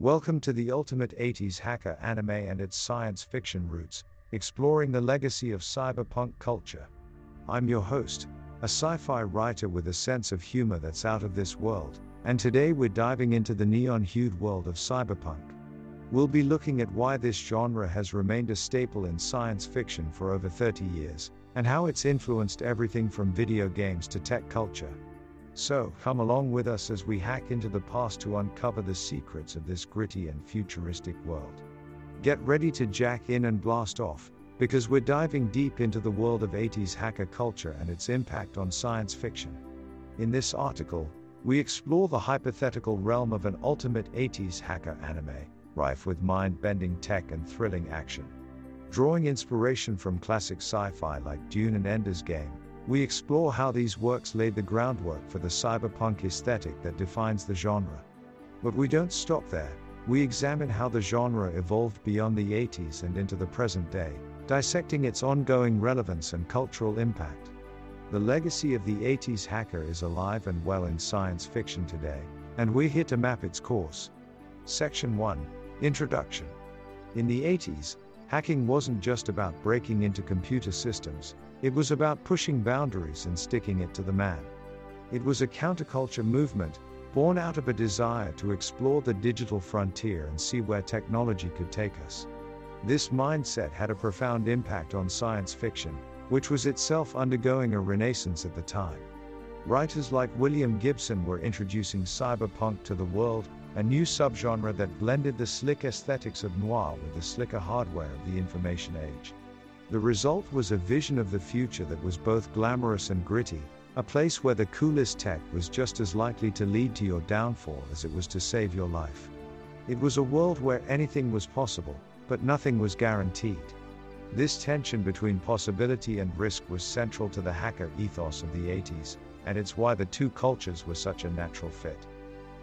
Welcome to the ultimate 80s hacker anime and its science fiction roots, exploring the legacy of cyberpunk culture. I'm your host, a sci fi writer with a sense of humor that's out of this world, and today we're diving into the neon hued world of cyberpunk. We'll be looking at why this genre has remained a staple in science fiction for over 30 years, and how it's influenced everything from video games to tech culture. So, come along with us as we hack into the past to uncover the secrets of this gritty and futuristic world. Get ready to jack in and blast off, because we're diving deep into the world of 80s hacker culture and its impact on science fiction. In this article, we explore the hypothetical realm of an ultimate 80s hacker anime, rife with mind bending tech and thrilling action. Drawing inspiration from classic sci fi like Dune and Ender's Game, we explore how these works laid the groundwork for the cyberpunk aesthetic that defines the genre. But we don't stop there, we examine how the genre evolved beyond the 80s and into the present day, dissecting its ongoing relevance and cultural impact. The legacy of the 80s hacker is alive and well in science fiction today, and we're here to map its course. Section 1 Introduction In the 80s, hacking wasn't just about breaking into computer systems, it was about pushing boundaries and sticking it to the man. It was a counterculture movement, born out of a desire to explore the digital frontier and see where technology could take us. This mindset had a profound impact on science fiction, which was itself undergoing a renaissance at the time. Writers like William Gibson were introducing cyberpunk to the world, a new subgenre that blended the slick aesthetics of noir with the slicker hardware of the information age. The result was a vision of the future that was both glamorous and gritty, a place where the coolest tech was just as likely to lead to your downfall as it was to save your life. It was a world where anything was possible, but nothing was guaranteed. This tension between possibility and risk was central to the hacker ethos of the 80s, and it's why the two cultures were such a natural fit.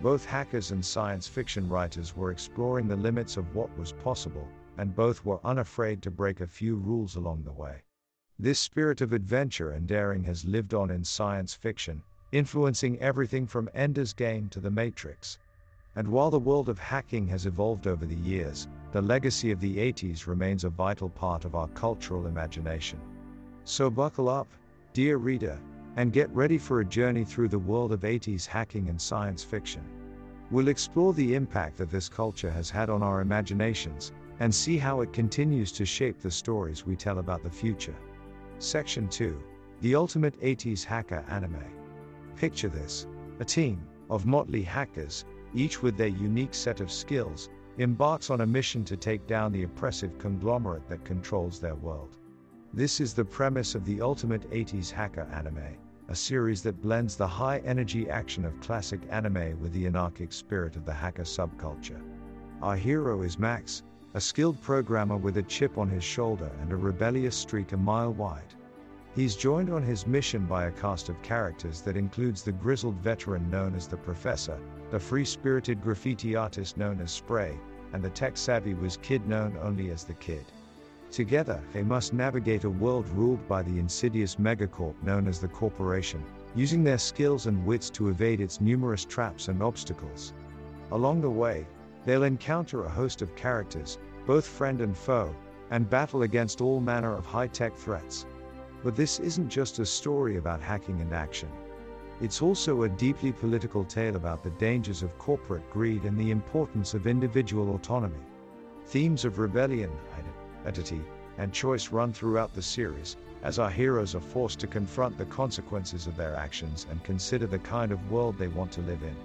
Both hackers and science fiction writers were exploring the limits of what was possible, and both were unafraid to break a few rules along the way. This spirit of adventure and daring has lived on in science fiction, influencing everything from Ender's Game to The Matrix. And while the world of hacking has evolved over the years, the legacy of the 80s remains a vital part of our cultural imagination. So buckle up, dear reader, and get ready for a journey through the world of 80s hacking and science fiction. We'll explore the impact that this culture has had on our imaginations, and see how it continues to shape the stories we tell about the future. Section 2 The Ultimate 80s Hacker Anime. Picture this a team of motley hackers, each with their unique set of skills, embarks on a mission to take down the oppressive conglomerate that controls their world. This is the premise of the Ultimate 80s Hacker Anime a series that blends the high energy action of classic anime with the anarchic spirit of the hacker subculture. Our hero is Max, a skilled programmer with a chip on his shoulder and a rebellious streak a mile wide. He's joined on his mission by a cast of characters that includes the grizzled veteran known as the Professor, the free spirited graffiti artist known as Spray, and the tech savvy whiz kid known only as the Kid. Together, they must navigate a world ruled by the insidious megacorp known as the Corporation, using their skills and wits to evade its numerous traps and obstacles. Along the way, they'll encounter a host of characters, both friend and foe, and battle against all manner of high tech threats. But this isn't just a story about hacking and action. It's also a deeply political tale about the dangers of corporate greed and the importance of individual autonomy. Themes of rebellion, identity, and choice run throughout the series, as our heroes are forced to confront the consequences of their actions and consider the kind of world they want to live in.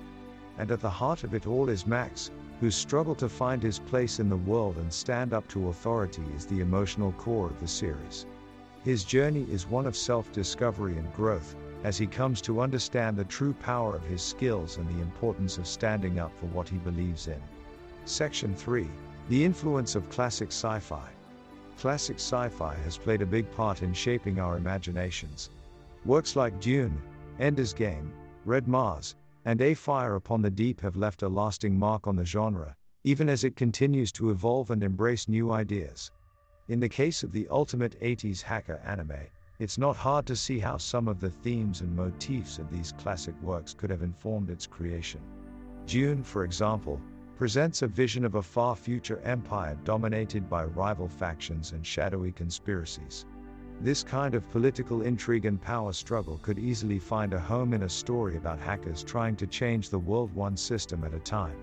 And at the heart of it all is Max, whose struggle to find his place in the world and stand up to authority is the emotional core of the series. His journey is one of self discovery and growth, as he comes to understand the true power of his skills and the importance of standing up for what he believes in. Section 3 The Influence of Classic Sci Fi. Classic sci fi has played a big part in shaping our imaginations. Works like Dune, Ender's Game, Red Mars, and A Fire Upon the Deep have left a lasting mark on the genre, even as it continues to evolve and embrace new ideas. In the case of the ultimate 80s hacker anime, it's not hard to see how some of the themes and motifs of these classic works could have informed its creation. Dune, for example, presents a vision of a far future empire dominated by rival factions and shadowy conspiracies. This kind of political intrigue and power struggle could easily find a home in a story about hackers trying to change the world one system at a time.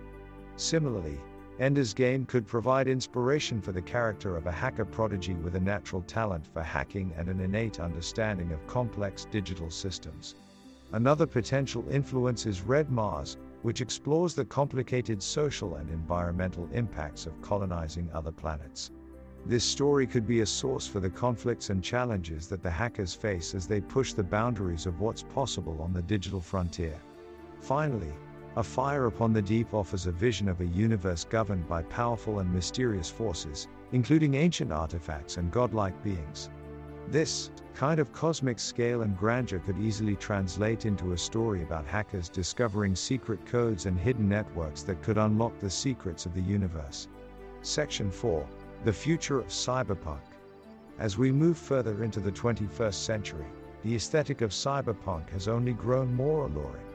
Similarly, Ender's Game could provide inspiration for the character of a hacker prodigy with a natural talent for hacking and an innate understanding of complex digital systems. Another potential influence is Red Mars, which explores the complicated social and environmental impacts of colonizing other planets. This story could be a source for the conflicts and challenges that the hackers face as they push the boundaries of what's possible on the digital frontier. Finally, A Fire Upon the Deep offers a vision of a universe governed by powerful and mysterious forces, including ancient artifacts and godlike beings. This kind of cosmic scale and grandeur could easily translate into a story about hackers discovering secret codes and hidden networks that could unlock the secrets of the universe. Section 4 The Future of Cyberpunk. As we move further into the 21st century, the aesthetic of cyberpunk has only grown more alluring.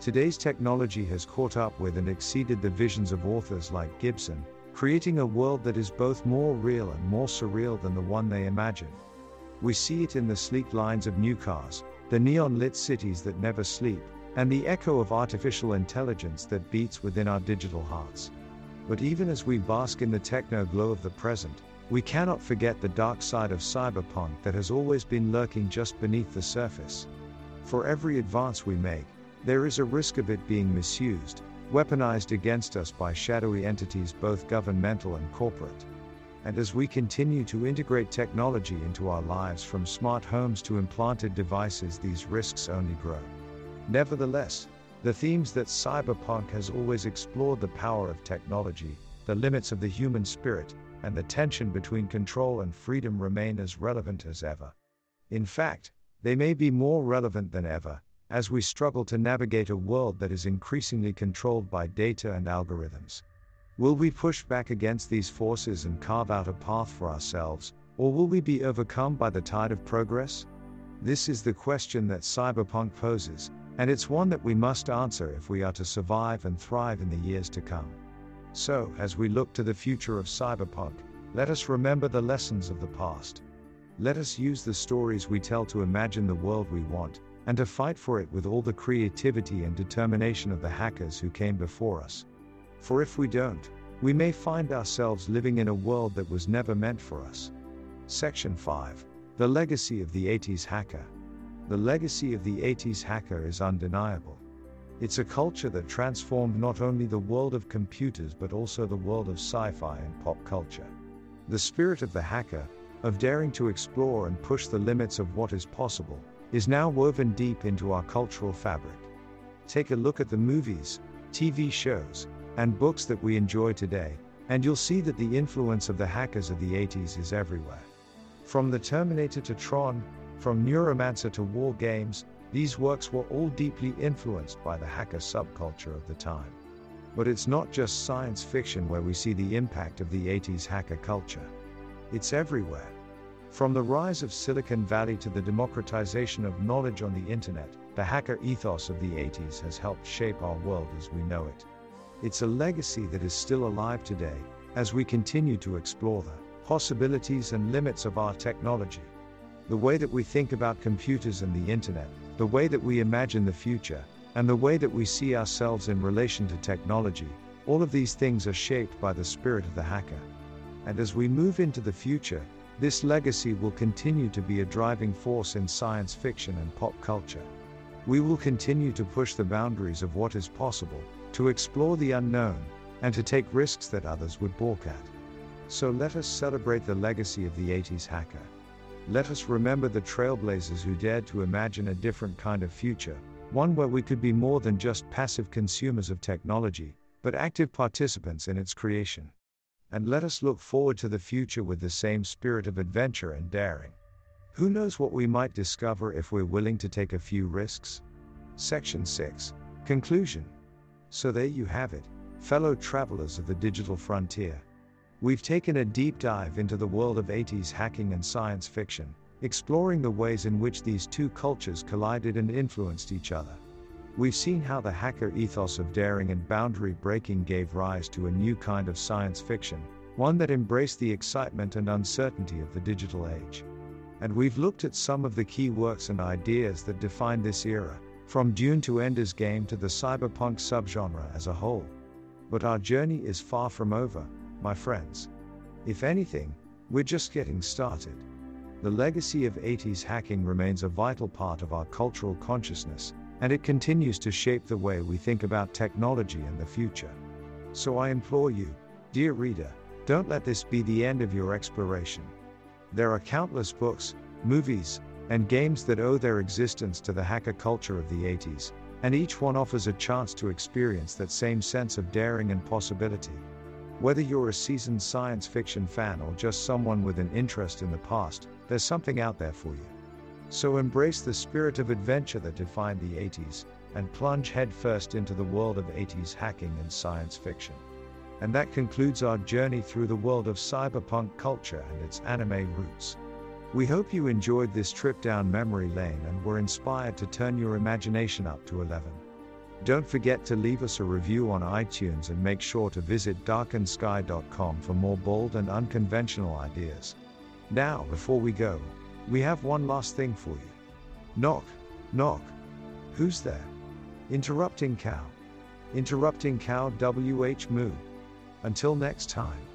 Today's technology has caught up with and exceeded the visions of authors like Gibson, creating a world that is both more real and more surreal than the one they imagined. We see it in the sleek lines of new cars, the neon lit cities that never sleep, and the echo of artificial intelligence that beats within our digital hearts. But even as we bask in the techno glow of the present, we cannot forget the dark side of cyberpunk that has always been lurking just beneath the surface. For every advance we make, there is a risk of it being misused, weaponized against us by shadowy entities both governmental and corporate. And as we continue to integrate technology into our lives from smart homes to implanted devices, these risks only grow. Nevertheless, the themes that cyberpunk has always explored the power of technology, the limits of the human spirit, and the tension between control and freedom remain as relevant as ever. In fact, they may be more relevant than ever, as we struggle to navigate a world that is increasingly controlled by data and algorithms. Will we push back against these forces and carve out a path for ourselves, or will we be overcome by the tide of progress? This is the question that cyberpunk poses, and it's one that we must answer if we are to survive and thrive in the years to come. So, as we look to the future of cyberpunk, let us remember the lessons of the past. Let us use the stories we tell to imagine the world we want, and to fight for it with all the creativity and determination of the hackers who came before us. For if we don't, we may find ourselves living in a world that was never meant for us. Section 5 The Legacy of the 80s Hacker. The legacy of the 80s hacker is undeniable. It's a culture that transformed not only the world of computers but also the world of sci fi and pop culture. The spirit of the hacker, of daring to explore and push the limits of what is possible, is now woven deep into our cultural fabric. Take a look at the movies, TV shows, and books that we enjoy today, and you'll see that the influence of the hackers of the 80s is everywhere. From the Terminator to Tron, from Neuromancer to War Games, these works were all deeply influenced by the hacker subculture of the time. But it's not just science fiction where we see the impact of the 80s hacker culture. It's everywhere. From the rise of Silicon Valley to the democratization of knowledge on the internet, the hacker ethos of the 80s has helped shape our world as we know it. It's a legacy that is still alive today, as we continue to explore the possibilities and limits of our technology. The way that we think about computers and the internet, the way that we imagine the future, and the way that we see ourselves in relation to technology, all of these things are shaped by the spirit of the hacker. And as we move into the future, this legacy will continue to be a driving force in science fiction and pop culture. We will continue to push the boundaries of what is possible, to explore the unknown, and to take risks that others would balk at. So let us celebrate the legacy of the 80s hacker. Let us remember the trailblazers who dared to imagine a different kind of future, one where we could be more than just passive consumers of technology, but active participants in its creation. And let us look forward to the future with the same spirit of adventure and daring. Who knows what we might discover if we're willing to take a few risks? Section 6 Conclusion so there you have it, fellow travelers of the digital frontier. We've taken a deep dive into the world of 80s hacking and science fiction, exploring the ways in which these two cultures collided and influenced each other. We've seen how the hacker ethos of daring and boundary breaking gave rise to a new kind of science fiction, one that embraced the excitement and uncertainty of the digital age. And we've looked at some of the key works and ideas that define this era, from Dune to Ender's Game to the cyberpunk subgenre as a whole. But our journey is far from over, my friends. If anything, we're just getting started. The legacy of 80s hacking remains a vital part of our cultural consciousness, and it continues to shape the way we think about technology and the future. So I implore you, dear reader, don't let this be the end of your exploration. There are countless books, movies, and games that owe their existence to the hacker culture of the 80s, and each one offers a chance to experience that same sense of daring and possibility. Whether you're a seasoned science fiction fan or just someone with an interest in the past, there's something out there for you. So embrace the spirit of adventure that defined the 80s, and plunge headfirst into the world of 80s hacking and science fiction. And that concludes our journey through the world of cyberpunk culture and its anime roots. We hope you enjoyed this trip down memory lane and were inspired to turn your imagination up to 11. Don't forget to leave us a review on iTunes and make sure to visit darkensky.com for more bold and unconventional ideas. Now, before we go, we have one last thing for you. Knock, knock. Who's there? Interrupting cow. Interrupting cow WH Moo. Until next time.